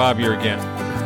Bob here again.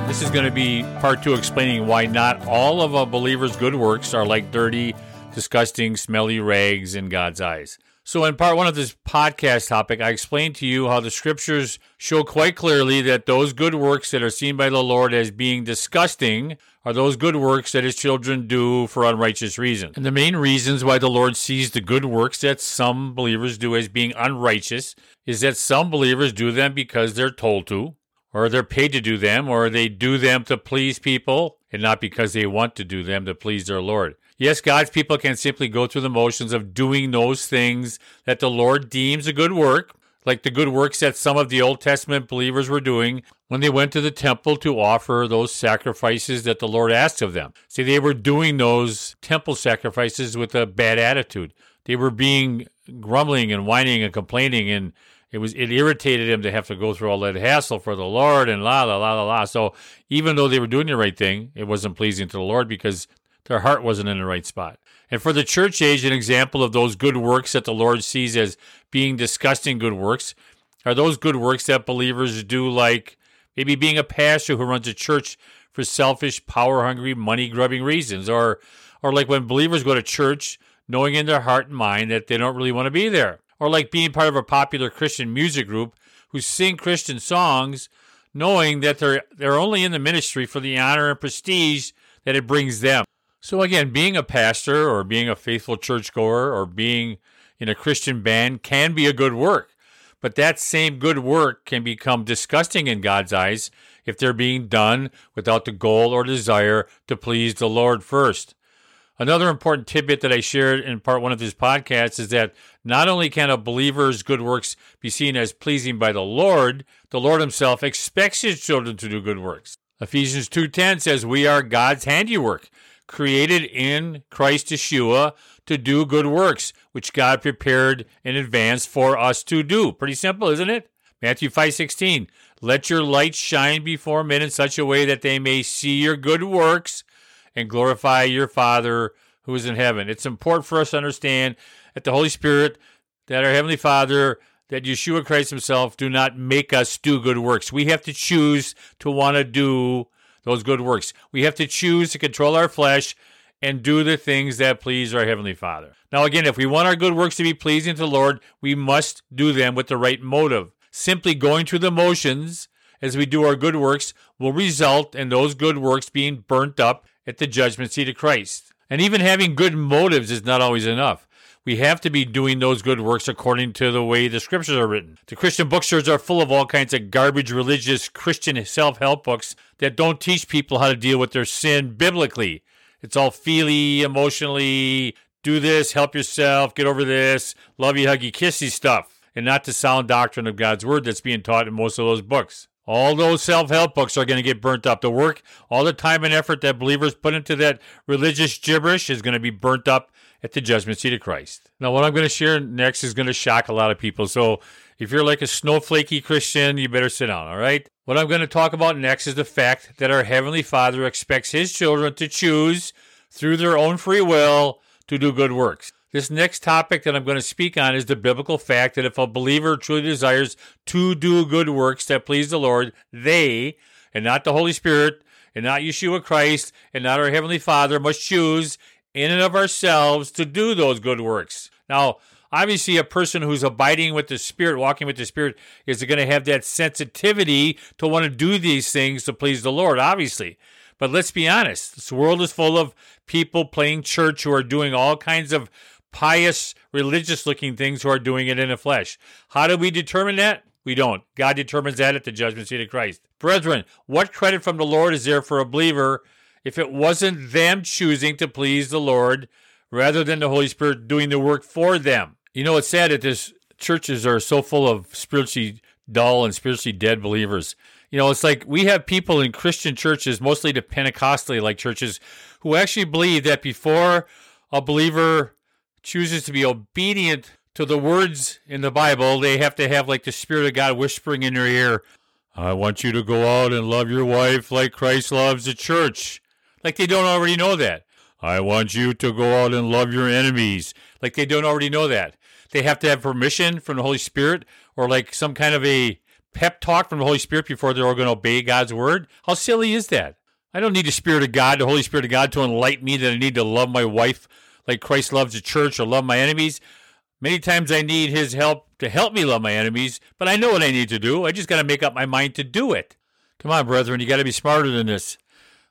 This is going to be part two explaining why not all of a believer's good works are like dirty, disgusting, smelly rags in God's eyes. So, in part one of this podcast topic, I explained to you how the scriptures show quite clearly that those good works that are seen by the Lord as being disgusting are those good works that his children do for unrighteous reasons. And the main reasons why the Lord sees the good works that some believers do as being unrighteous is that some believers do them because they're told to, or they're paid to do them, or they do them to please people, and not because they want to do them to please their Lord. Yes, God's people can simply go through the motions of doing those things that the Lord deems a good work, like the good works that some of the Old Testament believers were doing when they went to the temple to offer those sacrifices that the Lord asked of them. See, they were doing those temple sacrifices with a bad attitude. They were being grumbling and whining and complaining and it was it irritated him to have to go through all that hassle for the Lord and la la la la la. So even though they were doing the right thing, it wasn't pleasing to the Lord because their heart wasn't in the right spot. And for the church age, an example of those good works that the Lord sees as being disgusting good works are those good works that believers do, like maybe being a pastor who runs a church for selfish, power hungry, money grubbing reasons, or or like when believers go to church knowing in their heart and mind that they don't really want to be there, or like being part of a popular Christian music group who sing Christian songs knowing that they're they're only in the ministry for the honor and prestige that it brings them. So, again, being a pastor or being a faithful churchgoer or being in a Christian band can be a good work. But that same good work can become disgusting in God's eyes if they're being done without the goal or desire to please the Lord first. Another important tidbit that I shared in part one of this podcast is that not only can a believer's good works be seen as pleasing by the Lord, the Lord himself expects his children to do good works. Ephesians 2:10 says we are God's handiwork, created in Christ Yeshua to do good works, which God prepared in advance for us to do. Pretty simple, isn't it? Matthew 5:16. Let your light shine before men in such a way that they may see your good works and glorify your Father who is in heaven. It's important for us to understand that the Holy Spirit, that our heavenly Father, that Yeshua Christ himself do not make us do good works. We have to choose to want to do those good works. We have to choose to control our flesh and do the things that please our Heavenly Father. Now, again, if we want our good works to be pleasing to the Lord, we must do them with the right motive. Simply going through the motions as we do our good works will result in those good works being burnt up at the judgment seat of Christ. And even having good motives is not always enough. We have to be doing those good works according to the way the scriptures are written. The Christian bookstores are full of all kinds of garbage religious Christian self help books that don't teach people how to deal with their sin biblically. It's all feely, emotionally, do this, help yourself, get over this, love you, huggy, kissy stuff, and not the sound doctrine of God's word that's being taught in most of those books. All those self help books are going to get burnt up. The work, all the time and effort that believers put into that religious gibberish is going to be burnt up at the judgment seat of Christ. Now, what I'm going to share next is going to shock a lot of people. So, if you're like a snowflakey Christian, you better sit down, all right? What I'm going to talk about next is the fact that our Heavenly Father expects His children to choose through their own free will to do good works. This next topic that I'm going to speak on is the biblical fact that if a believer truly desires to do good works that please the Lord, they, and not the Holy Spirit, and not Yeshua Christ, and not our Heavenly Father, must choose in and of ourselves to do those good works. Now, obviously, a person who's abiding with the Spirit, walking with the Spirit, is going to have that sensitivity to want to do these things to please the Lord, obviously. But let's be honest, this world is full of people playing church who are doing all kinds of pious, religious looking things who are doing it in the flesh. How do we determine that? We don't. God determines that at the judgment seat of Christ. Brethren, what credit from the Lord is there for a believer if it wasn't them choosing to please the Lord rather than the Holy Spirit doing the work for them. You know, it's sad that this churches are so full of spiritually dull and spiritually dead believers. You know, it's like we have people in Christian churches, mostly the Pentecostal like churches, who actually believe that before a believer chooses to be obedient to the words in the Bible, they have to have like the Spirit of God whispering in their ear, I want you to go out and love your wife like Christ loves the church. Like they don't already know that. I want you to go out and love your enemies. Like they don't already know that. They have to have permission from the Holy Spirit or like some kind of a pep talk from the Holy Spirit before they're all going to obey God's word? How silly is that? I don't need the Spirit of God, the Holy Spirit of God, to enlighten me that I need to love my wife like Christ loves the church or love my enemies. Many times I need His help to help me love my enemies, but I know what I need to do. I just got to make up my mind to do it. Come on, brethren, you got to be smarter than this.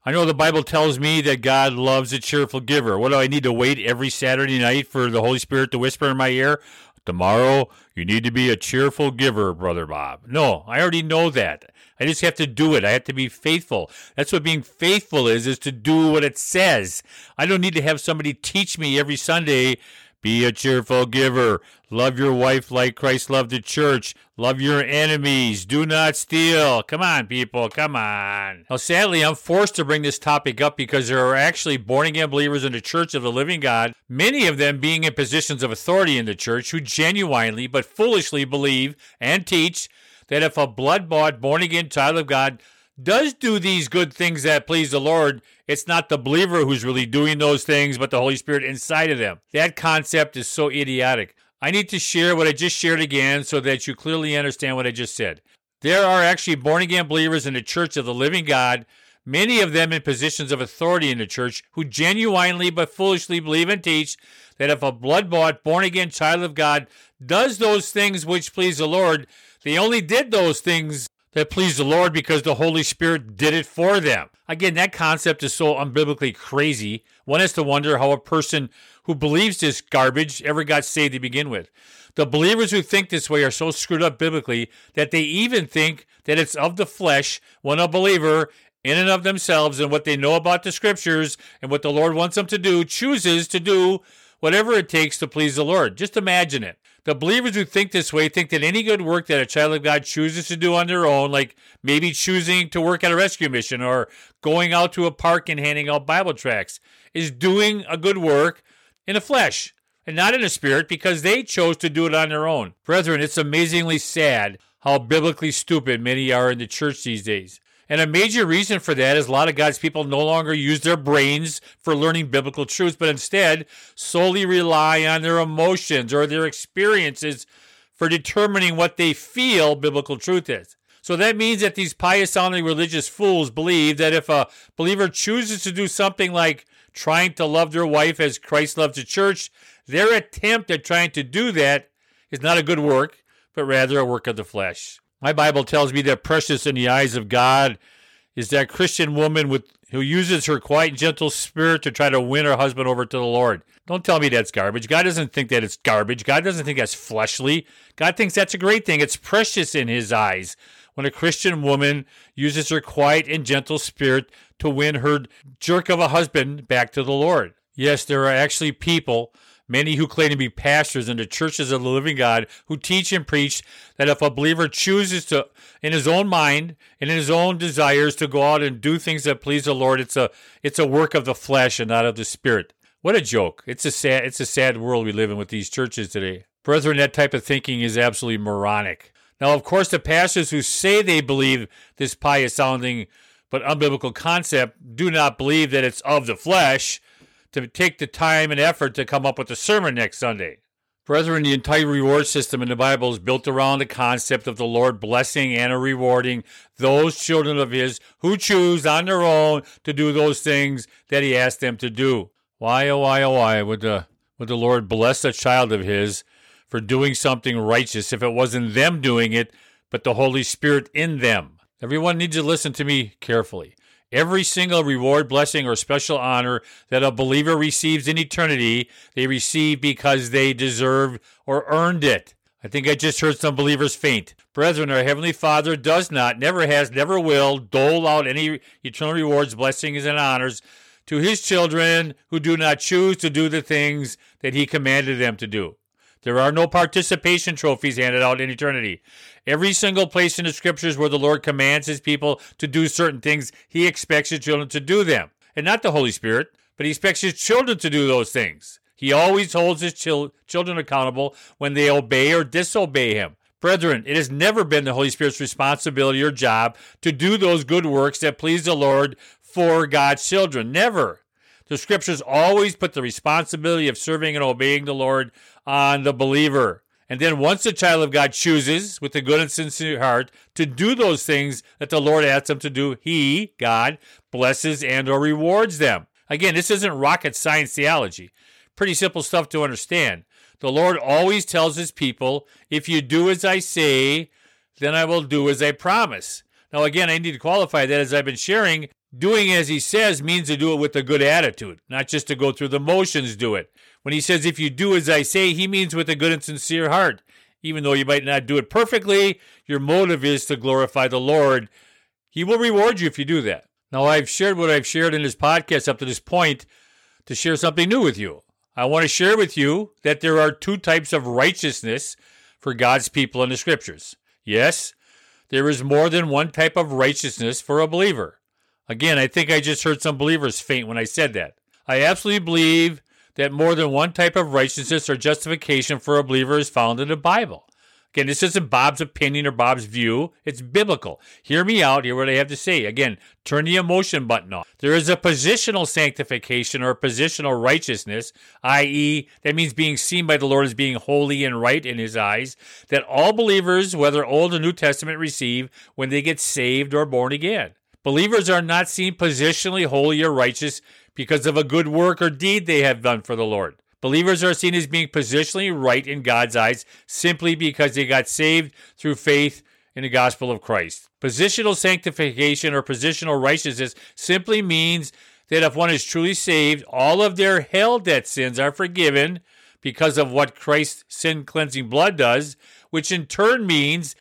I know the Bible tells me that God loves a cheerful giver. What do I need to wait every Saturday night for the Holy Spirit to whisper in my ear? Tomorrow, you need to be a cheerful giver, Brother Bob. No, I already know that. I just have to do it. I have to be faithful. That's what being faithful is, is to do what it says. I don't need to have somebody teach me every Sunday be a cheerful giver. Love your wife like Christ loved the church. Love your enemies. Do not steal. Come on, people. Come on. Now, sadly, I'm forced to bring this topic up because there are actually born again believers in the church of the living God, many of them being in positions of authority in the church, who genuinely but foolishly believe and teach that if a blood bought, born again child of God does do these good things that please the Lord, it's not the believer who's really doing those things, but the Holy Spirit inside of them. That concept is so idiotic. I need to share what I just shared again so that you clearly understand what I just said. There are actually born again believers in the church of the living God, many of them in positions of authority in the church, who genuinely but foolishly believe and teach that if a blood bought, born again child of God does those things which please the Lord, they only did those things that pleased the Lord because the Holy Spirit did it for them. Again, that concept is so unbiblically crazy. One has to wonder how a person who believes this garbage ever got saved to begin with. The believers who think this way are so screwed up biblically that they even think that it's of the flesh when a believer, in and of themselves and what they know about the scriptures and what the Lord wants them to do, chooses to do whatever it takes to please the Lord. Just imagine it. The believers who think this way think that any good work that a child of God chooses to do on their own, like maybe choosing to work at a rescue mission or going out to a park and handing out Bible tracts, is doing a good work in the flesh and not in the spirit because they chose to do it on their own. Brethren, it's amazingly sad how biblically stupid many are in the church these days. And a major reason for that is a lot of God's people no longer use their brains for learning biblical truths, but instead solely rely on their emotions or their experiences for determining what they feel biblical truth is. So that means that these pious sounding religious fools believe that if a believer chooses to do something like trying to love their wife as Christ loves the church, their attempt at trying to do that is not a good work, but rather a work of the flesh. My Bible tells me that precious in the eyes of God is that Christian woman with who uses her quiet and gentle spirit to try to win her husband over to the Lord. Don't tell me that's garbage. God doesn't think that it's garbage. God doesn't think that's fleshly. God thinks that's a great thing. It's precious in his eyes when a Christian woman uses her quiet and gentle spirit to win her jerk of a husband back to the Lord. Yes, there are actually people many who claim to be pastors in the churches of the living God who teach and preach that if a believer chooses to, in his own mind and in his own desires, to go out and do things that please the Lord, it's a it's a work of the flesh and not of the spirit. What a joke! It's a sad it's a sad world we live in with these churches today, brethren. That type of thinking is absolutely moronic. Now, of course, the pastors who say they believe this pious sounding but unbiblical concept do not believe that it's of the flesh to take the time and effort to come up with a sermon next Sunday. Brethren, the entire reward system in the Bible is built around the concept of the Lord blessing and rewarding those children of His who choose on their own to do those things that He asked them to do. Why, oh, why, oh, why would the, would the Lord bless a child of His for doing something righteous if it wasn't them doing it, but the Holy Spirit in them? Everyone needs to listen to me carefully. Every single reward, blessing, or special honor that a believer receives in eternity, they receive because they deserved or earned it. I think I just heard some believers faint. Brethren, our Heavenly Father does not, never has, never will dole out any eternal rewards, blessings, and honors to His children who do not choose to do the things that He commanded them to do. There are no participation trophies handed out in eternity. Every single place in the scriptures where the Lord commands his people to do certain things, he expects his children to do them. And not the Holy Spirit, but he expects his children to do those things. He always holds his chil- children accountable when they obey or disobey him. Brethren, it has never been the Holy Spirit's responsibility or job to do those good works that please the Lord for God's children. Never. The scriptures always put the responsibility of serving and obeying the Lord on the believer. And then once the child of God chooses with a good and sincere heart to do those things that the Lord asks them to do, he, God, blesses and or rewards them. Again, this isn't rocket science theology. Pretty simple stuff to understand. The Lord always tells his people, if you do as I say, then I will do as I promise. Now, again, I need to qualify that as I've been sharing, doing as he says means to do it with a good attitude, not just to go through the motions, do it. When he says, if you do as I say, he means with a good and sincere heart. Even though you might not do it perfectly, your motive is to glorify the Lord. He will reward you if you do that. Now, I've shared what I've shared in this podcast up to this point to share something new with you. I want to share with you that there are two types of righteousness for God's people in the scriptures. Yes, there is more than one type of righteousness for a believer. Again, I think I just heard some believers faint when I said that. I absolutely believe that more than one type of righteousness or justification for a believer is found in the Bible. Again, this isn't Bob's opinion or Bob's view. It's biblical. Hear me out. Hear what I have to say. Again, turn the emotion button off. There is a positional sanctification or positional righteousness, i.e., that means being seen by the Lord as being holy and right in his eyes, that all believers, whether Old or New Testament, receive when they get saved or born again. Believers are not seen positionally holy or righteous because of a good work or deed they have done for the Lord. Believers are seen as being positionally right in God's eyes simply because they got saved through faith in the gospel of Christ. Positional sanctification or positional righteousness simply means that if one is truly saved, all of their hell debt sins are forgiven because of what Christ's sin cleansing blood does, which in turn means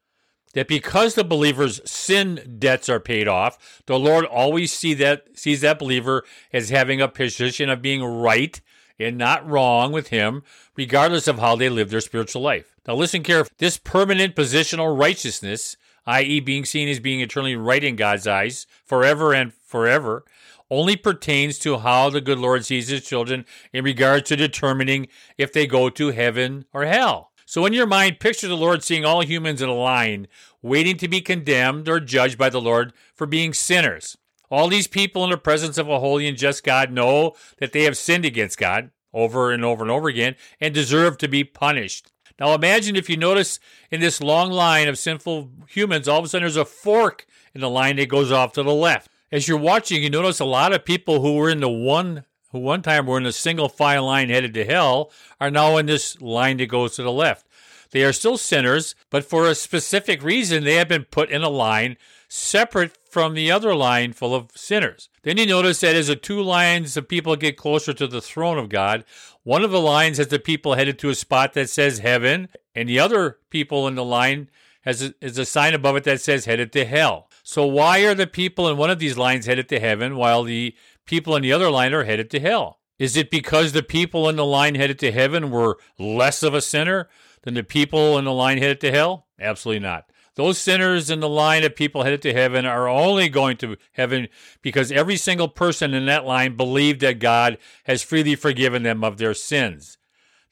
that because the believer's sin debts are paid off, the Lord always see that sees that believer as having a position of being right and not wrong with him, regardless of how they live their spiritual life. Now listen carefully. This permanent positional righteousness, i.e., being seen as being eternally right in God's eyes, forever and forever, only pertains to how the good Lord sees his children in regards to determining if they go to heaven or hell. So, in your mind, picture the Lord seeing all humans in a line, waiting to be condemned or judged by the Lord for being sinners. All these people in the presence of a holy and just God know that they have sinned against God over and over and over again and deserve to be punished. Now, imagine if you notice in this long line of sinful humans, all of a sudden there's a fork in the line that goes off to the left. As you're watching, you notice a lot of people who were in the one who one time were in a single file line headed to hell, are now in this line that goes to the left. They are still sinners, but for a specific reason, they have been put in a line separate from the other line full of sinners. Then you notice that as the two lines of people get closer to the throne of God, one of the lines has the people headed to a spot that says heaven, and the other people in the line has a, is a sign above it that says headed to hell. So why are the people in one of these lines headed to heaven while the people in the other line are headed to hell? Is it because the people in the line headed to heaven were less of a sinner than the people in the line headed to hell? Absolutely not. Those sinners in the line of people headed to heaven are only going to heaven because every single person in that line believed that God has freely forgiven them of their sins.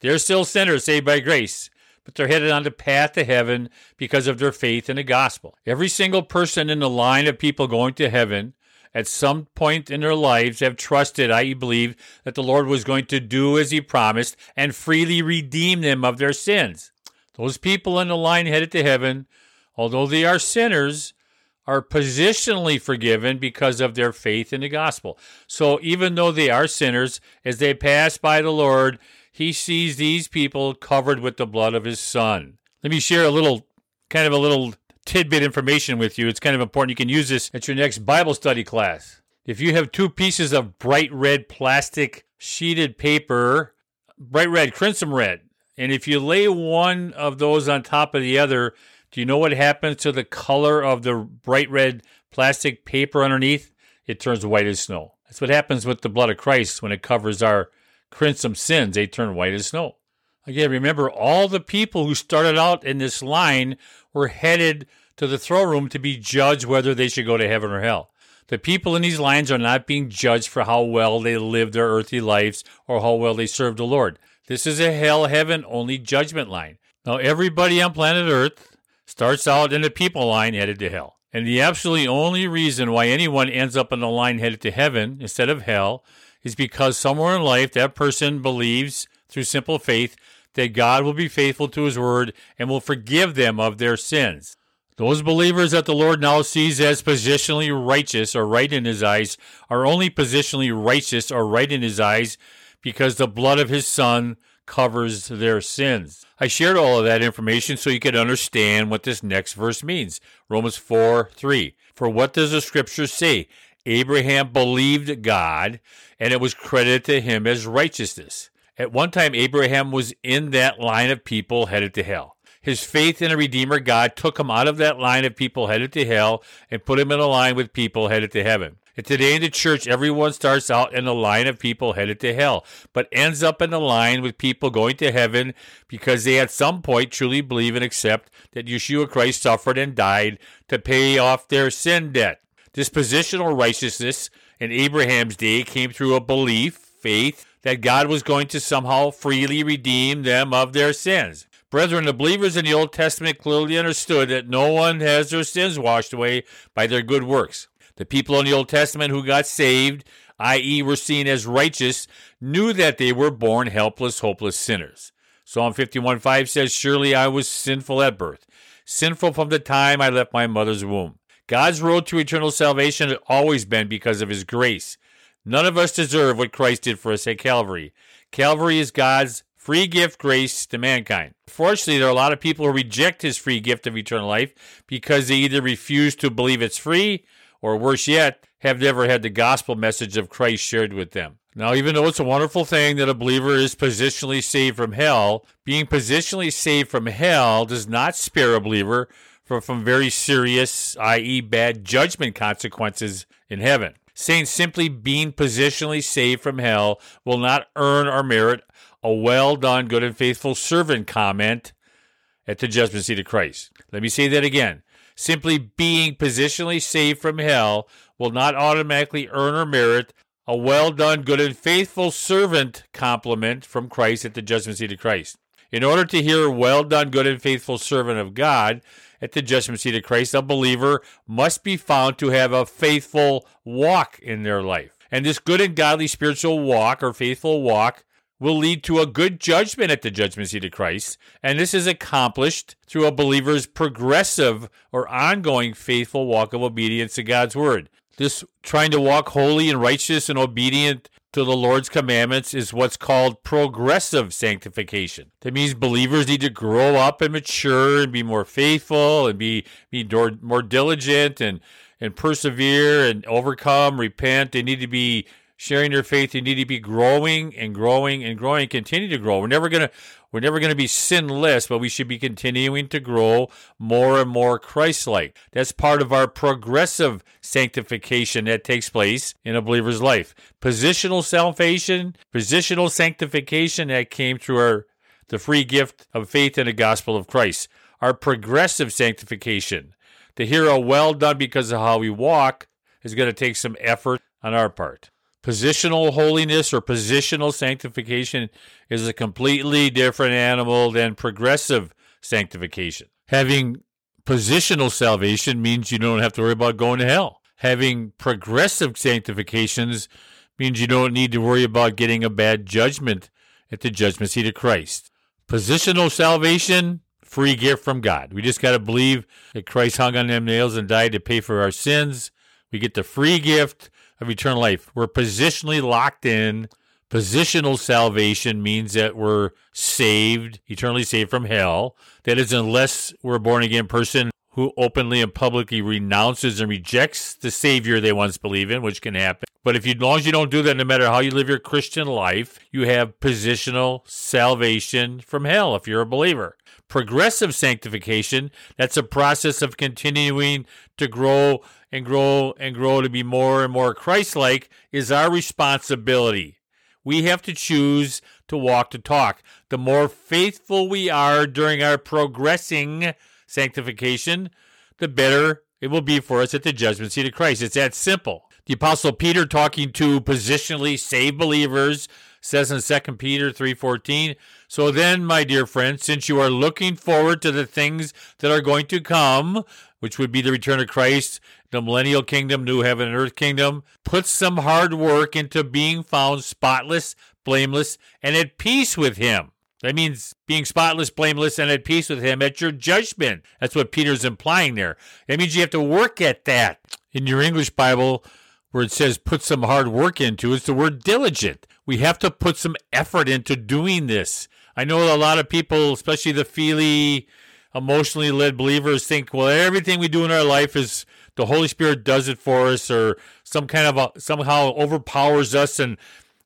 They're still sinners saved by grace, but they're headed on the path to heaven because of their faith in the gospel. Every single person in the line of people going to heaven at some point in their lives have trusted, I believe, that the Lord was going to do as he promised and freely redeem them of their sins. Those people in the line headed to heaven, although they are sinners, are positionally forgiven because of their faith in the gospel. So even though they are sinners, as they pass by the Lord, he sees these people covered with the blood of his son. Let me share a little kind of a little tidbit information with you. It's kind of important. You can use this at your next Bible study class. If you have two pieces of bright red plastic sheeted paper, bright red, crimson red, and if you lay one of those on top of the other, do you know what happens to the color of the bright red plastic paper underneath? It turns white as snow. That's what happens with the blood of Christ when it covers our crimson sins. They turn white as snow. Again, remember all the people who started out in this line were headed to the throne room to be judged whether they should go to heaven or hell. The people in these lines are not being judged for how well they lived their earthly lives or how well they served the Lord. This is a hell heaven only judgment line. Now, everybody on planet Earth starts out in the people line headed to hell. And the absolutely only reason why anyone ends up in the line headed to heaven instead of hell is because somewhere in life that person believes through simple faith that God will be faithful to his word and will forgive them of their sins. Those believers that the Lord now sees as positionally righteous or right in his eyes are only positionally righteous or right in his eyes because the blood of his son covers their sins. I shared all of that information so you could understand what this next verse means. Romans 4 3. For what does the scripture say? Abraham believed God, and it was credited to him as righteousness. At one time, Abraham was in that line of people headed to hell. His faith in a Redeemer God took him out of that line of people headed to hell and put him in a line with people headed to heaven. And today in the church, everyone starts out in a line of people headed to hell, but ends up in the line with people going to heaven because they at some point truly believe and accept that Yeshua Christ suffered and died to pay off their sin debt. This positional righteousness in Abraham's day came through a belief, faith, that God was going to somehow freely redeem them of their sins. Brethren, the believers in the Old Testament clearly understood that no one has their sins washed away by their good works. The people in the Old Testament who got saved, i.e., were seen as righteous, knew that they were born helpless, hopeless sinners. Psalm 51:5 says, Surely I was sinful at birth, sinful from the time I left my mother's womb. God's road to eternal salvation had always been because of his grace. None of us deserve what Christ did for us at Calvary. Calvary is God's free gift grace to mankind. Fortunately, there are a lot of people who reject his free gift of eternal life because they either refuse to believe it's free or worse yet, have never had the gospel message of Christ shared with them. Now, even though it's a wonderful thing that a believer is positionally saved from hell, being positionally saved from hell does not spare a believer from, from very serious, i.e., bad judgment consequences in heaven. Saying simply being positionally saved from hell will not earn or merit a well done, good, and faithful servant comment at the judgment seat of Christ. Let me say that again. Simply being positionally saved from hell will not automatically earn or merit a well done, good, and faithful servant compliment from Christ at the judgment seat of Christ. In order to hear, well done, good, and faithful servant of God at the judgment seat of Christ, a believer must be found to have a faithful walk in their life. And this good and godly spiritual walk or faithful walk will lead to a good judgment at the judgment seat of Christ. And this is accomplished through a believer's progressive or ongoing faithful walk of obedience to God's word. This trying to walk holy and righteous and obedient to the Lord's commandments is what's called progressive sanctification. That means believers need to grow up and mature and be more faithful and be, be more diligent and, and persevere and overcome, repent. They need to be sharing your faith, you need to be growing and growing and growing, continue to grow. We're never gonna we're never gonna be sinless, but we should be continuing to grow more and more Christ-like. That's part of our progressive sanctification that takes place in a believer's life. Positional salvation, positional sanctification that came through our the free gift of faith in the gospel of Christ. Our progressive sanctification. To hear a well done because of how we walk is going to take some effort on our part. Positional holiness or positional sanctification is a completely different animal than progressive sanctification. Having positional salvation means you don't have to worry about going to hell. Having progressive sanctifications means you don't need to worry about getting a bad judgment at the judgment seat of Christ. Positional salvation, free gift from God. We just got to believe that Christ hung on them nails and died to pay for our sins. We get the free gift of eternal life. We're positionally locked in. Positional salvation means that we're saved, eternally saved from hell. That is, unless we're a born again person who openly and publicly renounces and rejects the Savior they once believed in, which can happen. But if you, as long as you don't do that, no matter how you live your Christian life, you have positional salvation from hell if you're a believer. Progressive sanctification, that's a process of continuing to grow and grow and grow to be more and more Christ like is our responsibility. We have to choose to walk to talk. The more faithful we are during our progressing sanctification, the better it will be for us at the judgment seat of Christ. It's that simple. The apostle Peter talking to positionally saved believers says in 2 Peter 3:14, "So then, my dear friends, since you are looking forward to the things that are going to come, which would be the return of Christ, the millennial kingdom, new heaven and earth kingdom, put some hard work into being found spotless, blameless, and at peace with him." That means being spotless, blameless, and at peace with Him at your judgment. That's what Peter's implying there. That means you have to work at that. In your English Bible, where it says put some hard work into, it's the word diligent. We have to put some effort into doing this. I know a lot of people, especially the feely, emotionally led believers, think, well, everything we do in our life is the Holy Spirit does it for us, or some kind of a, somehow overpowers us and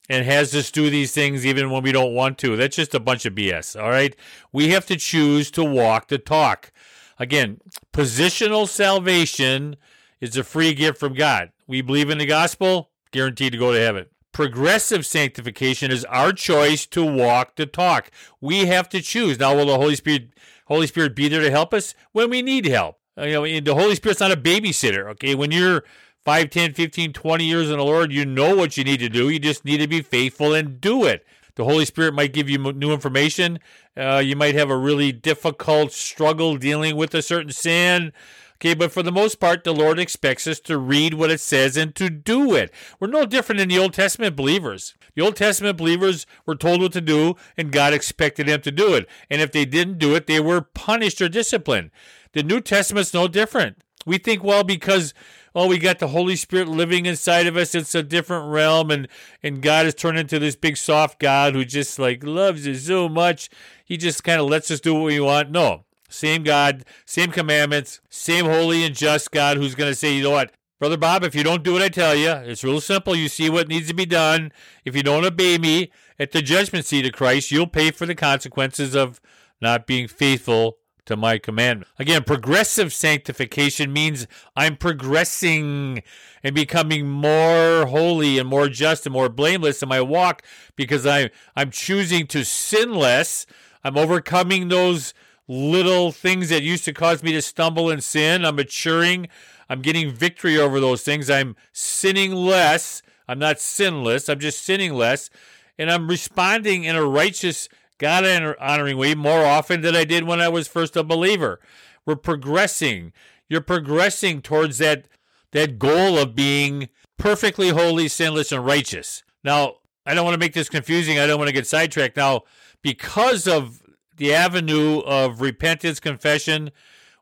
and has us do these things even when we don't want to. That's just a bunch of BS. All right, we have to choose to walk the talk. Again, positional salvation is a free gift from God. We believe in the gospel, guaranteed to go to heaven. Progressive sanctification is our choice to walk the talk. We have to choose. Now, will the Holy Spirit Holy Spirit be there to help us when we need help? You know, the Holy Spirit's not a babysitter, okay? When you're 5, 10, 15, 20 years in the Lord, you know what you need to do. You just need to be faithful and do it. The Holy Spirit might give you new information. Uh, you might have a really difficult struggle dealing with a certain sin. Okay, but for the most part, the Lord expects us to read what it says and to do it. We're no different than the Old Testament believers. The Old Testament believers were told what to do, and God expected them to do it. And if they didn't do it, they were punished or disciplined. The New Testament's no different. We think, well, because oh, we got the Holy Spirit living inside of us, it's a different realm, and and God has turned into this big soft God who just like loves us so much, he just kind of lets us do what we want. No, same God, same commandments, same holy and just God who's going to say, you know what, Brother Bob, if you don't do what I tell you, it's real simple. You see what needs to be done. If you don't obey me at the judgment seat of Christ, you'll pay for the consequences of not being faithful to my commandment. Again, progressive sanctification means I'm progressing and becoming more holy and more just and more blameless in my walk because I, I'm choosing to sin less. I'm overcoming those little things that used to cause me to stumble and sin. I'm maturing. I'm getting victory over those things. I'm sinning less. I'm not sinless. I'm just sinning less. And I'm responding in a righteous, God honoring way more often than I did when I was first a believer. We're progressing. You're progressing towards that, that goal of being perfectly holy, sinless, and righteous. Now, I don't want to make this confusing. I don't want to get sidetracked. Now, because of the avenue of repentance, confession,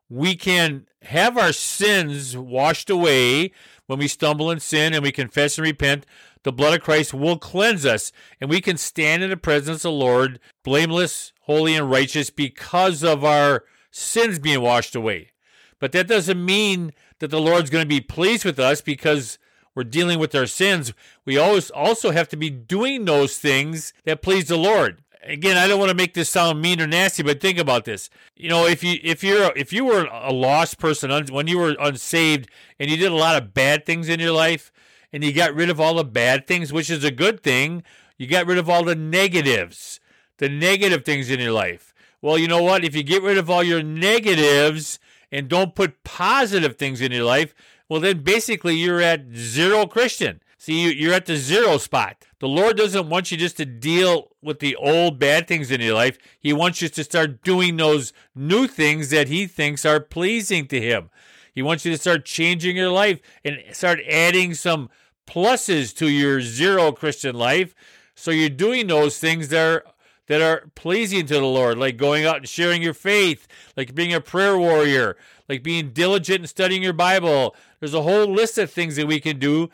we can have our sins washed away when we stumble in sin and we confess and repent. The blood of Christ will cleanse us, and we can stand in the presence of the Lord, blameless, holy, and righteous because of our sins being washed away. But that doesn't mean that the Lord's going to be pleased with us because we're dealing with our sins. We always also have to be doing those things that please the Lord again, I don't want to make this sound mean or nasty, but think about this. You know, if you if you're if you were a lost person when you were unsaved and you did a lot of bad things in your life and you got rid of all the bad things, which is a good thing, you got rid of all the negatives, the negative things in your life. Well, you know what? If you get rid of all your negatives and don't put positive things in your life, well, then basically you're at zero Christian. See, you're at the zero spot. The Lord doesn't want you just to deal with the old bad things in your life. He wants you to start doing those new things that He thinks are pleasing to Him. He wants you to start changing your life and start adding some pluses to your zero Christian life. So you're doing those things that are that are pleasing to the Lord, like going out and sharing your faith, like being a prayer warrior, like being diligent in studying your Bible. There's a whole list of things that we can do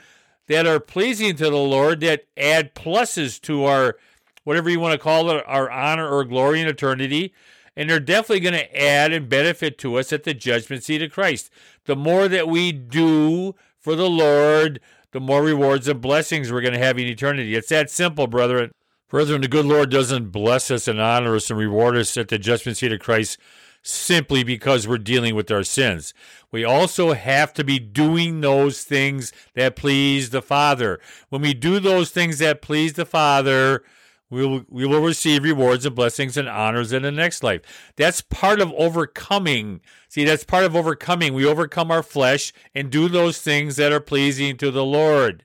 that are pleasing to the Lord that add pluses to our, whatever you want to call it, our honor or glory in eternity. And they're definitely going to add and benefit to us at the judgment seat of Christ. The more that we do for the Lord, the more rewards and blessings we're going to have in eternity. It's that simple, brethren. Brethren, the good Lord doesn't bless us and honor us and reward us at the judgment seat of Christ simply because we're dealing with our sins. We also have to be doing those things that please the Father. When we do those things that please the Father, we will, we will receive rewards and blessings and honors in the next life. That's part of overcoming. See, that's part of overcoming. We overcome our flesh and do those things that are pleasing to the Lord.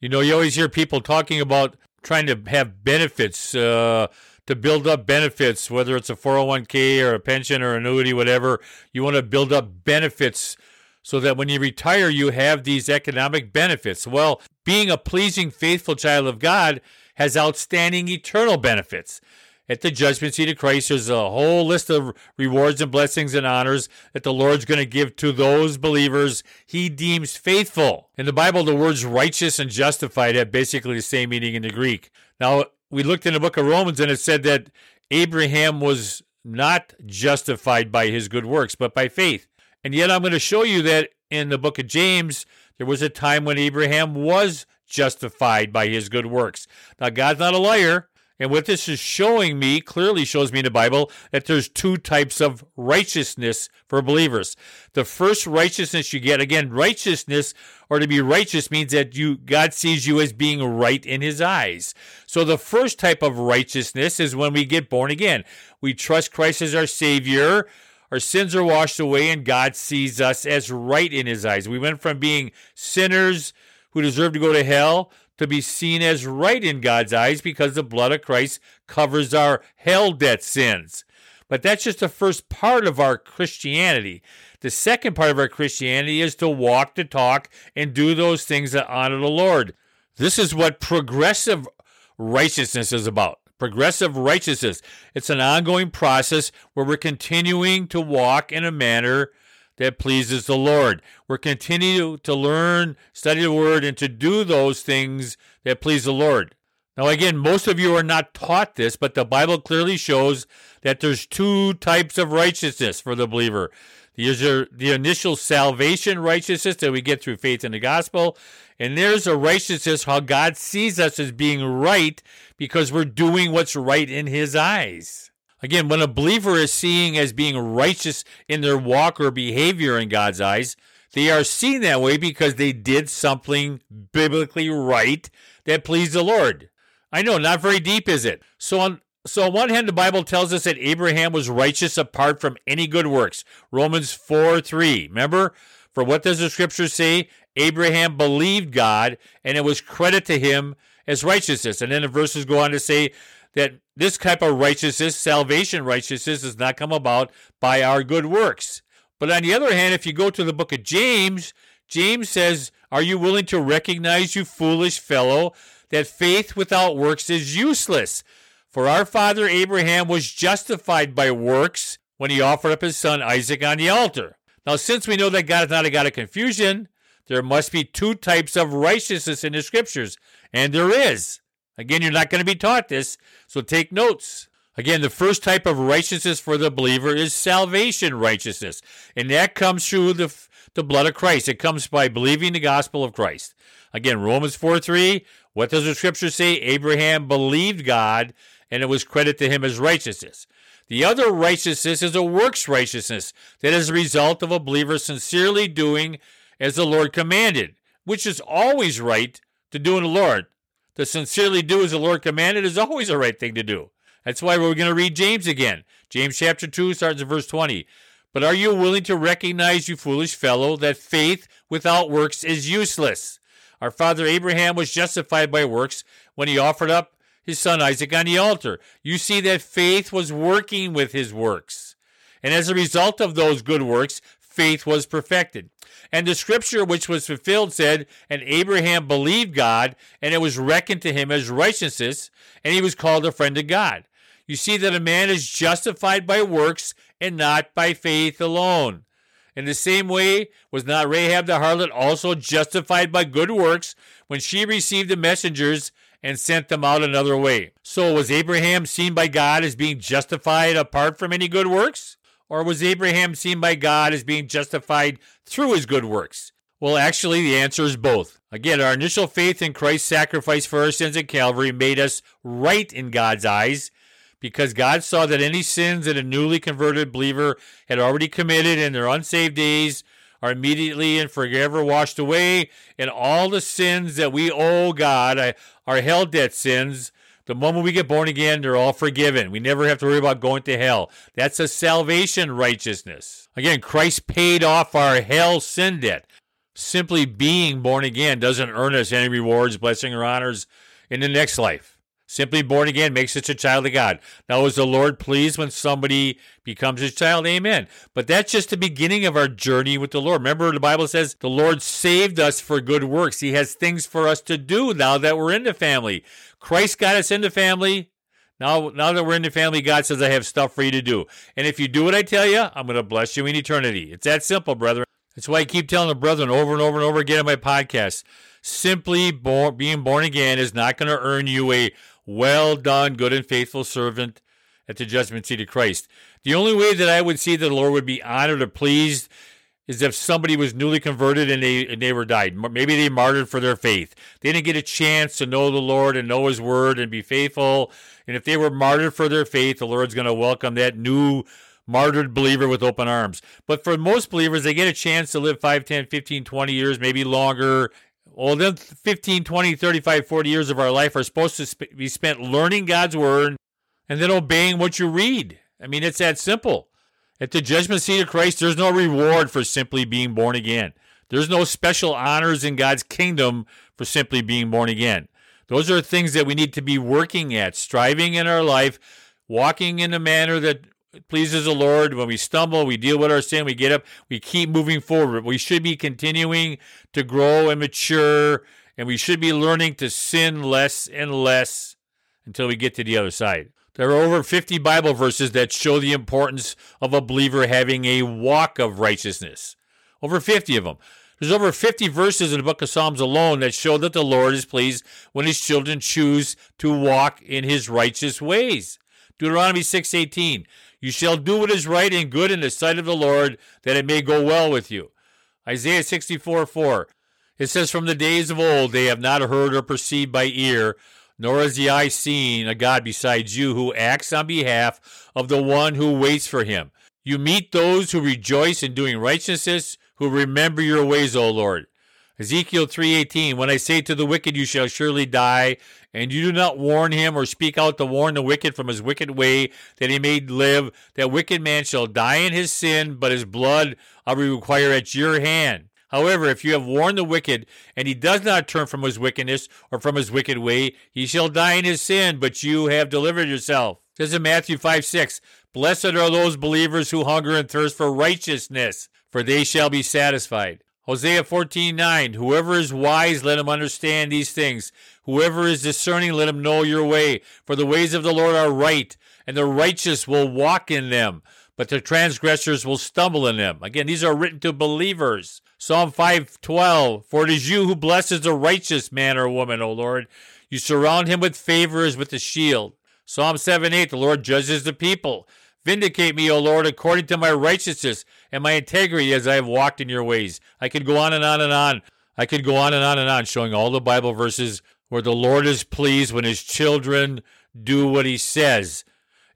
You know, you always hear people talking about trying to have benefits. Uh, to build up benefits, whether it's a 401k or a pension or annuity, whatever. You want to build up benefits so that when you retire, you have these economic benefits. Well, being a pleasing, faithful child of God has outstanding eternal benefits. at the judgment seat of Christ, there's a whole list of rewards and blessings and honors that the Lord's going to give to those believers he deems faithful. In the Bible, the words righteous and justified have basically the same meaning in the Greek. Now, we looked in the book of Romans and it said that Abraham was not justified by his good works, but by faith. And yet, I'm going to show you that in the book of James, there was a time when Abraham was justified by his good works. Now, God's not a liar. And what this is showing me, clearly shows me in the Bible, that there's two types of righteousness for believers. The first righteousness you get, again, righteousness or to be righteous means that you God sees you as being right in his eyes. So the first type of righteousness is when we get born again. We trust Christ as our Savior. Our sins are washed away, and God sees us as right in his eyes. We went from being sinners who deserve to go to hell to be seen as right in God's eyes because the blood of Christ covers our hell debt sins. But that's just the first part of our Christianity. The second part of our Christianity is to walk the talk and do those things that honor the Lord. This is what progressive righteousness is about. Progressive righteousness. It's an ongoing process where we're continuing to walk in a manner that pleases the Lord. We're continuing to learn, study the Word, and to do those things that please the Lord. Now, again, most of you are not taught this, but the Bible clearly shows that there's two types of righteousness for the believer. There's the initial salvation righteousness that we get through faith in the gospel, and there's a righteousness how God sees us as being right because we're doing what's right in His eyes. Again, when a believer is seeing as being righteous in their walk or behavior in God's eyes, they are seen that way because they did something biblically right that pleased the Lord. I know, not very deep, is it? So on so on one hand, the Bible tells us that Abraham was righteous apart from any good works. Romans 4 3. Remember? For what does the scripture say? Abraham believed God, and it was credit to him as righteousness. And then the verses go on to say that this type of righteousness, salvation righteousness, does not come about by our good works. But on the other hand, if you go to the book of James, James says, Are you willing to recognize, you foolish fellow, that faith without works is useless? For our father Abraham was justified by works when he offered up his son Isaac on the altar. Now, since we know that God is not a God of confusion, there must be two types of righteousness in the scriptures, and there is. Again, you're not going to be taught this, so take notes. Again, the first type of righteousness for the believer is salvation righteousness, and that comes through the, the blood of Christ. It comes by believing the gospel of Christ. Again, Romans 4 3, what does the scripture say? Abraham believed God, and it was credited to him as righteousness. The other righteousness is a works righteousness that is a result of a believer sincerely doing as the Lord commanded, which is always right to do in the Lord to sincerely do as the Lord commanded is always the right thing to do. That's why we're going to read James again. James chapter 2 starts in verse 20. But are you willing to recognize, you foolish fellow, that faith without works is useless? Our father Abraham was justified by works when he offered up his son Isaac on the altar. You see that faith was working with his works. And as a result of those good works, faith was perfected. And the scripture which was fulfilled said, And Abraham believed God, and it was reckoned to him as righteousness, and he was called a friend of God. You see that a man is justified by works and not by faith alone. In the same way, was not Rahab the harlot also justified by good works when she received the messengers and sent them out another way? So was Abraham seen by God as being justified apart from any good works? Or was Abraham seen by God as being justified through his good works? Well, actually, the answer is both. Again, our initial faith in Christ's sacrifice for our sins at Calvary made us right in God's eyes because God saw that any sins that a newly converted believer had already committed in their unsaved days are immediately and forever washed away, and all the sins that we owe God, are held debt sins, the moment we get born again, they're all forgiven. We never have to worry about going to hell. That's a salvation righteousness. Again, Christ paid off our hell sin debt. Simply being born again doesn't earn us any rewards, blessing, or honors in the next life. Simply born again makes us a child of God. Now, is the Lord pleased when somebody becomes his child? Amen. But that's just the beginning of our journey with the Lord. Remember, the Bible says the Lord saved us for good works. He has things for us to do now that we're in the family. Christ got us in the family. Now, now that we're in the family, God says I have stuff for you to do. And if you do what I tell you, I'm going to bless you in eternity. It's that simple, brethren. That's why I keep telling the brethren over and over and over again in my podcast. Simply born, being born again is not going to earn you a well done, good and faithful servant at the judgment seat of Christ. The only way that I would see that the Lord would be honored or pleased is if somebody was newly converted and they and they were died. Maybe they martyred for their faith. They didn't get a chance to know the Lord and know His Word and be faithful. And if they were martyred for their faith, the Lord's going to welcome that new martyred believer with open arms. But for most believers, they get a chance to live 5, 10, 15, 20 years, maybe longer. Well, then 15, 20, 35, 40 years of our life are supposed to sp- be spent learning God's Word and then obeying what you read. I mean, it's that simple. At the judgment seat of Christ, there's no reward for simply being born again. There's no special honors in God's kingdom for simply being born again. Those are things that we need to be working at, striving in our life, walking in a manner that pleases the Lord. When we stumble, we deal with our sin, we get up, we keep moving forward. We should be continuing to grow and mature, and we should be learning to sin less and less until we get to the other side. There are over 50 Bible verses that show the importance of a believer having a walk of righteousness. Over 50 of them. There's over 50 verses in the book of Psalms alone that show that the Lord is pleased when his children choose to walk in his righteous ways. Deuteronomy 6:18 You shall do what is right and good in the sight of the Lord that it may go well with you. Isaiah 64:4 It says from the days of old they have not heard or perceived by ear nor has the eye seen a God besides you who acts on behalf of the one who waits for him. You meet those who rejoice in doing righteousness, who remember your ways, O Lord. Ezekiel 3:18 When I say to the wicked you shall surely die and you do not warn him or speak out to warn the wicked from his wicked way that he may live that wicked man shall die in his sin but his blood I will require at your hand However, if you have warned the wicked, and he does not turn from his wickedness or from his wicked way, he shall die in his sin, but you have delivered yourself. It says in Matthew 5 6, Blessed are those believers who hunger and thirst for righteousness, for they shall be satisfied. Hosea 14:9 Whoever is wise, let him understand these things. Whoever is discerning, let him know your way. For the ways of the Lord are right, and the righteous will walk in them but the transgressors will stumble in them. Again, these are written to believers. Psalm 5:12 For it is you who blesses the righteous man or woman, O Lord. You surround him with favors with a shield. Psalm 7:8 The Lord judges the people. Vindicate me, O Lord, according to my righteousness and my integrity as I have walked in your ways. I could go on and on and on. I could go on and on and on showing all the Bible verses where the Lord is pleased when his children do what he says.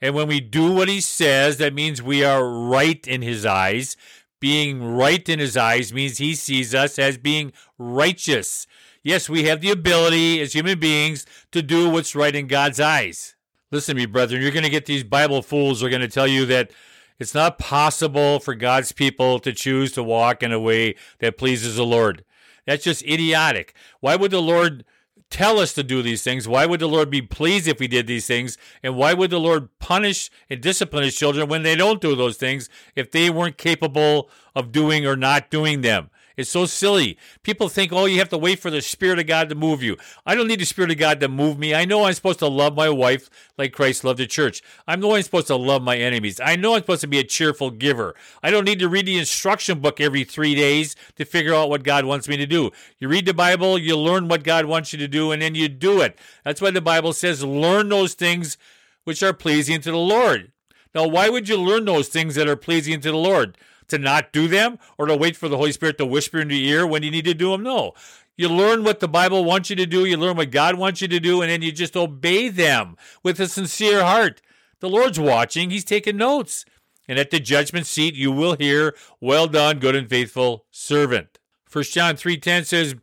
And when we do what he says, that means we are right in his eyes. Being right in his eyes means he sees us as being righteous. Yes, we have the ability as human beings to do what's right in God's eyes. Listen to me, brethren. You're going to get these Bible fools who are going to tell you that it's not possible for God's people to choose to walk in a way that pleases the Lord. That's just idiotic. Why would the Lord tell us to do these things? Why would the Lord be pleased if we did these things? And why would the Lord punish and discipline his children when they don't do those things if they weren't capable of doing or not doing them? It's so silly. People think, oh, you have to wait for the Spirit of God to move you. I don't need the Spirit of God to move me. I know I'm supposed to love my wife like Christ loved the church. I know I'm supposed to love my enemies. I know I'm supposed to be a cheerful giver. I don't need to read the instruction book every three days to figure out what God wants me to do. You read the Bible, you learn what God wants you to do, and then you do it. That's why the Bible says, learn those things which are pleasing to the Lord. Now, why would you learn those things that are pleasing to the Lord? To not do them or to wait for the Holy Spirit to whisper in your ear when you need to do them. No. You learn what the Bible wants you to do, you learn what God wants you to do, and then you just obey them with a sincere heart. The Lord's watching, He's taking notes. And at the judgment seat you will hear, Well done, good and faithful servant. 1 John 3.10 says,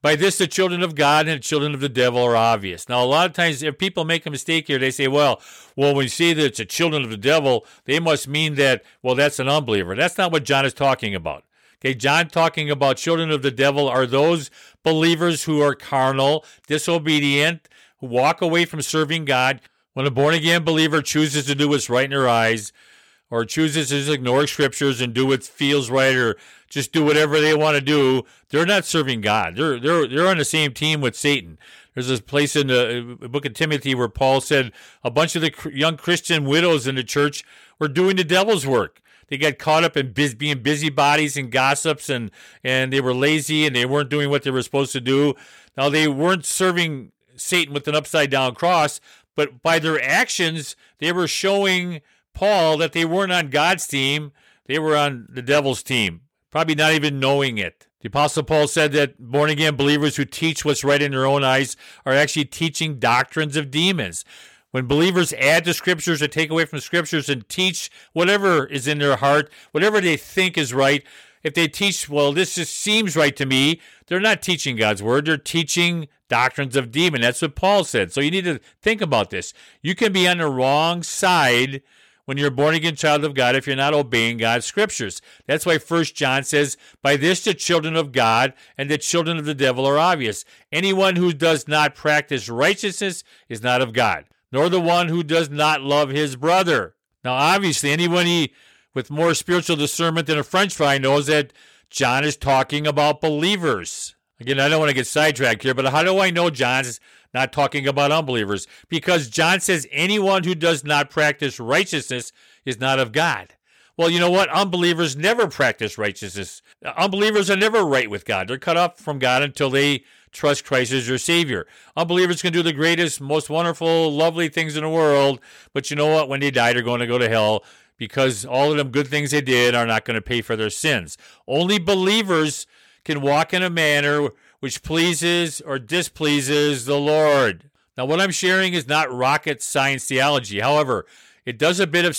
by this, the children of God and the children of the devil are obvious. Now, a lot of times, if people make a mistake here, they say, well, well, when you say that it's the children of the devil, they must mean that, well, that's an unbeliever. That's not what John is talking about. Okay, John talking about children of the devil are those believers who are carnal, disobedient, who walk away from serving God. When a born again believer chooses to do what's right in their eyes, or chooses to just ignore scriptures and do what feels right or just do whatever they want to do, they're not serving God. They're they're they're on the same team with Satan. There's this place in the uh, book of Timothy where Paul said a bunch of the young Christian widows in the church were doing the devil's work. They got caught up in biz- being busybodies and gossips, and and they were lazy and they weren't doing what they were supposed to do. Now they weren't serving Satan with an upside down cross, but by their actions, they were showing Paul that they weren't on God's team, they were on the devil's team, probably not even knowing it. The Apostle Paul said that born again believers who teach what's right in their own eyes are actually teaching doctrines of demons. When believers add to scriptures or take away from scriptures and teach whatever is in their heart, whatever they think is right, if they teach, well, this just seems right to me, they're not teaching God's word. They're teaching doctrines of demon. That's what Paul said. So you need to think about this. You can be on the wrong side when you're a born again child of God if you're not obeying God's scriptures. That's why First John says, By this the children of God and the children of the devil are obvious. Anyone who does not practice righteousness is not of God, nor the one who does not love his brother. Now, obviously, anyone with more spiritual discernment than a French fry knows that John is talking about believers. Again, I don't want to get sidetracked here, but how do I know John's not talking about unbelievers? Because John says anyone who does not practice righteousness is not of God. Well, you know what? Unbelievers never practice righteousness. Uh, unbelievers are never right with God. They're cut off from God until they trust Christ as their Savior. Unbelievers can do the greatest, most wonderful, lovely things in the world, but you know what? When they die, they're going to go to hell because all of them good things they did are not going to pay for their sins. Only believers can walk in a manner which pleases or displeases the Lord. Now, what I'm sharing is not rocket science theology. However, it does a bit of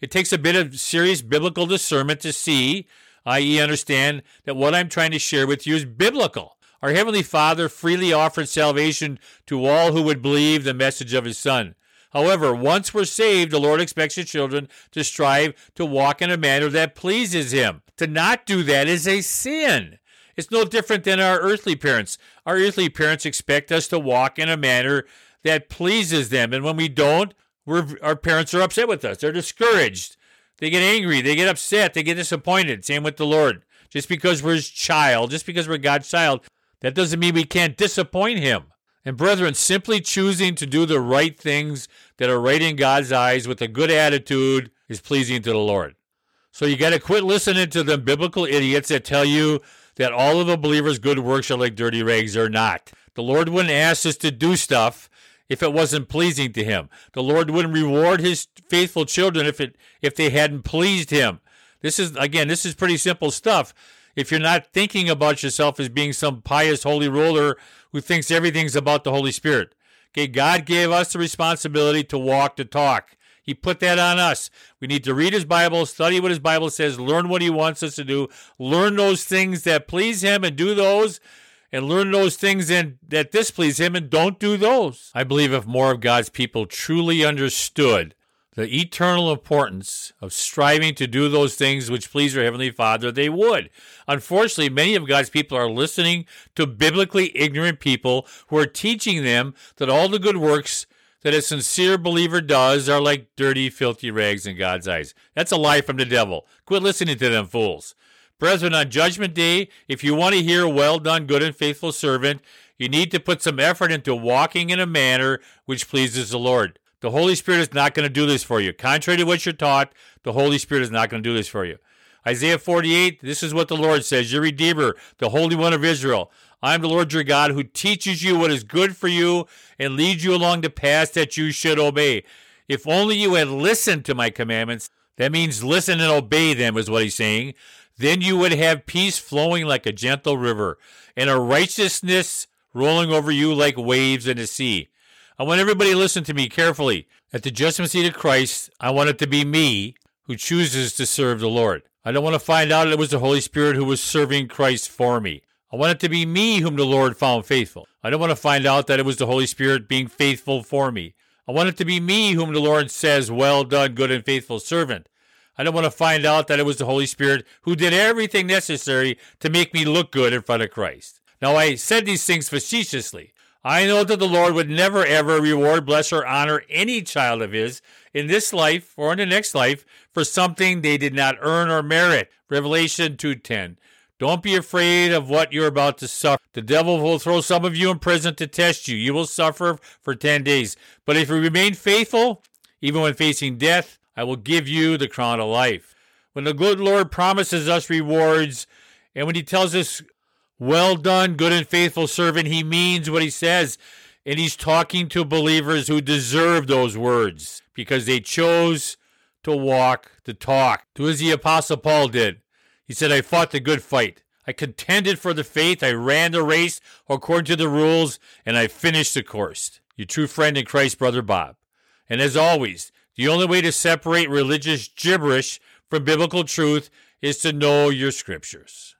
it takes a bit of serious biblical discernment to see, i.e., understand that what I'm trying to share with you is biblical. Our Heavenly Father freely offered salvation to all who would believe the message of His Son. However, once we're saved, the Lord expects His children to strive to walk in a manner that pleases Him. To not do that is a sin. It's no different than our earthly parents. Our earthly parents expect us to walk in a manner that pleases them. And when we don't, our parents are upset with us. They're discouraged. They get angry. They get upset. They get disappointed. Same with the Lord. Just because we're his child, just because we're God's child, that doesn't mean we can't disappoint him. And brethren, simply choosing to do the right things that are right in God's eyes with a good attitude is pleasing to the Lord. So you got to quit listening to the biblical idiots that tell you that all of a believer's good works are like dirty rags or not. The Lord wouldn't ask us to do stuff if it wasn't pleasing to him. The Lord wouldn't reward his faithful children if it if they hadn't pleased him. This is again, this is pretty simple stuff. If you're not thinking about yourself as being some pious holy ruler who thinks everything's about the Holy Spirit. Okay, God gave us the responsibility to walk the talk. He put that on us. We need to read his Bible, study what his Bible says, learn what he wants us to do, learn those things that please him and do those, and learn those things that displease him and don't do those. I believe if more of God's people truly understood the eternal importance of striving to do those things which please our Heavenly Father, they would. Unfortunately, many of God's people are listening to biblically ignorant people who are teaching them that all the good works that a sincere believer does are like dirty, filthy rags in God's eyes. That's a lie from the devil. Quit listening to them fools. Brethren, on Judgment Day, if you want to hear, a well done, good and faithful servant, you need to put some effort into walking in a manner which pleases the Lord. The Holy Spirit is not going to do this for you. Contrary to what you're taught, the Holy Spirit is not going to do this for you. Isaiah 48, this is what the Lord says Your Redeemer, the Holy One of Israel. I am the Lord your God who teaches you what is good for you and leads you along the path that you should obey. If only you had listened to my commandments, that means listen and obey them, is what he's saying. Then you would have peace flowing like a gentle river and a righteousness rolling over you like waves in the sea. I want everybody to listen to me carefully. At the judgment seat of Christ, I want it to be me who chooses to serve the Lord. I don't want to find out it was the Holy Spirit who was serving Christ for me. I want it to be me whom the Lord found faithful. I don't want to find out that it was the Holy Spirit being faithful for me. I want it to be me whom the Lord says, Well done, good and faithful servant. I don't want to find out that it was the Holy Spirit who did everything necessary to make me look good in front of Christ. Now, I said these things facetiously. I know that the Lord would never ever reward, bless, or honor any child of his in this life or in the next life for something they did not earn or merit. Revelation 2:10. Don't be afraid of what you're about to suffer. The devil will throw some of you in prison to test you. You will suffer for 10 days. But if you remain faithful, even when facing death, I will give you the crown of life. When the good Lord promises us rewards, and when he tells us, Well done, good and faithful servant, he means what he says. And he's talking to believers who deserve those words because they chose to walk the talk. Do as the Apostle Paul did. He said, I fought the good fight. I contended for the faith. I ran the race according to the rules, and I finished the course. Your true friend in Christ, Brother Bob. And as always, the only way to separate religious gibberish from biblical truth is to know your scriptures.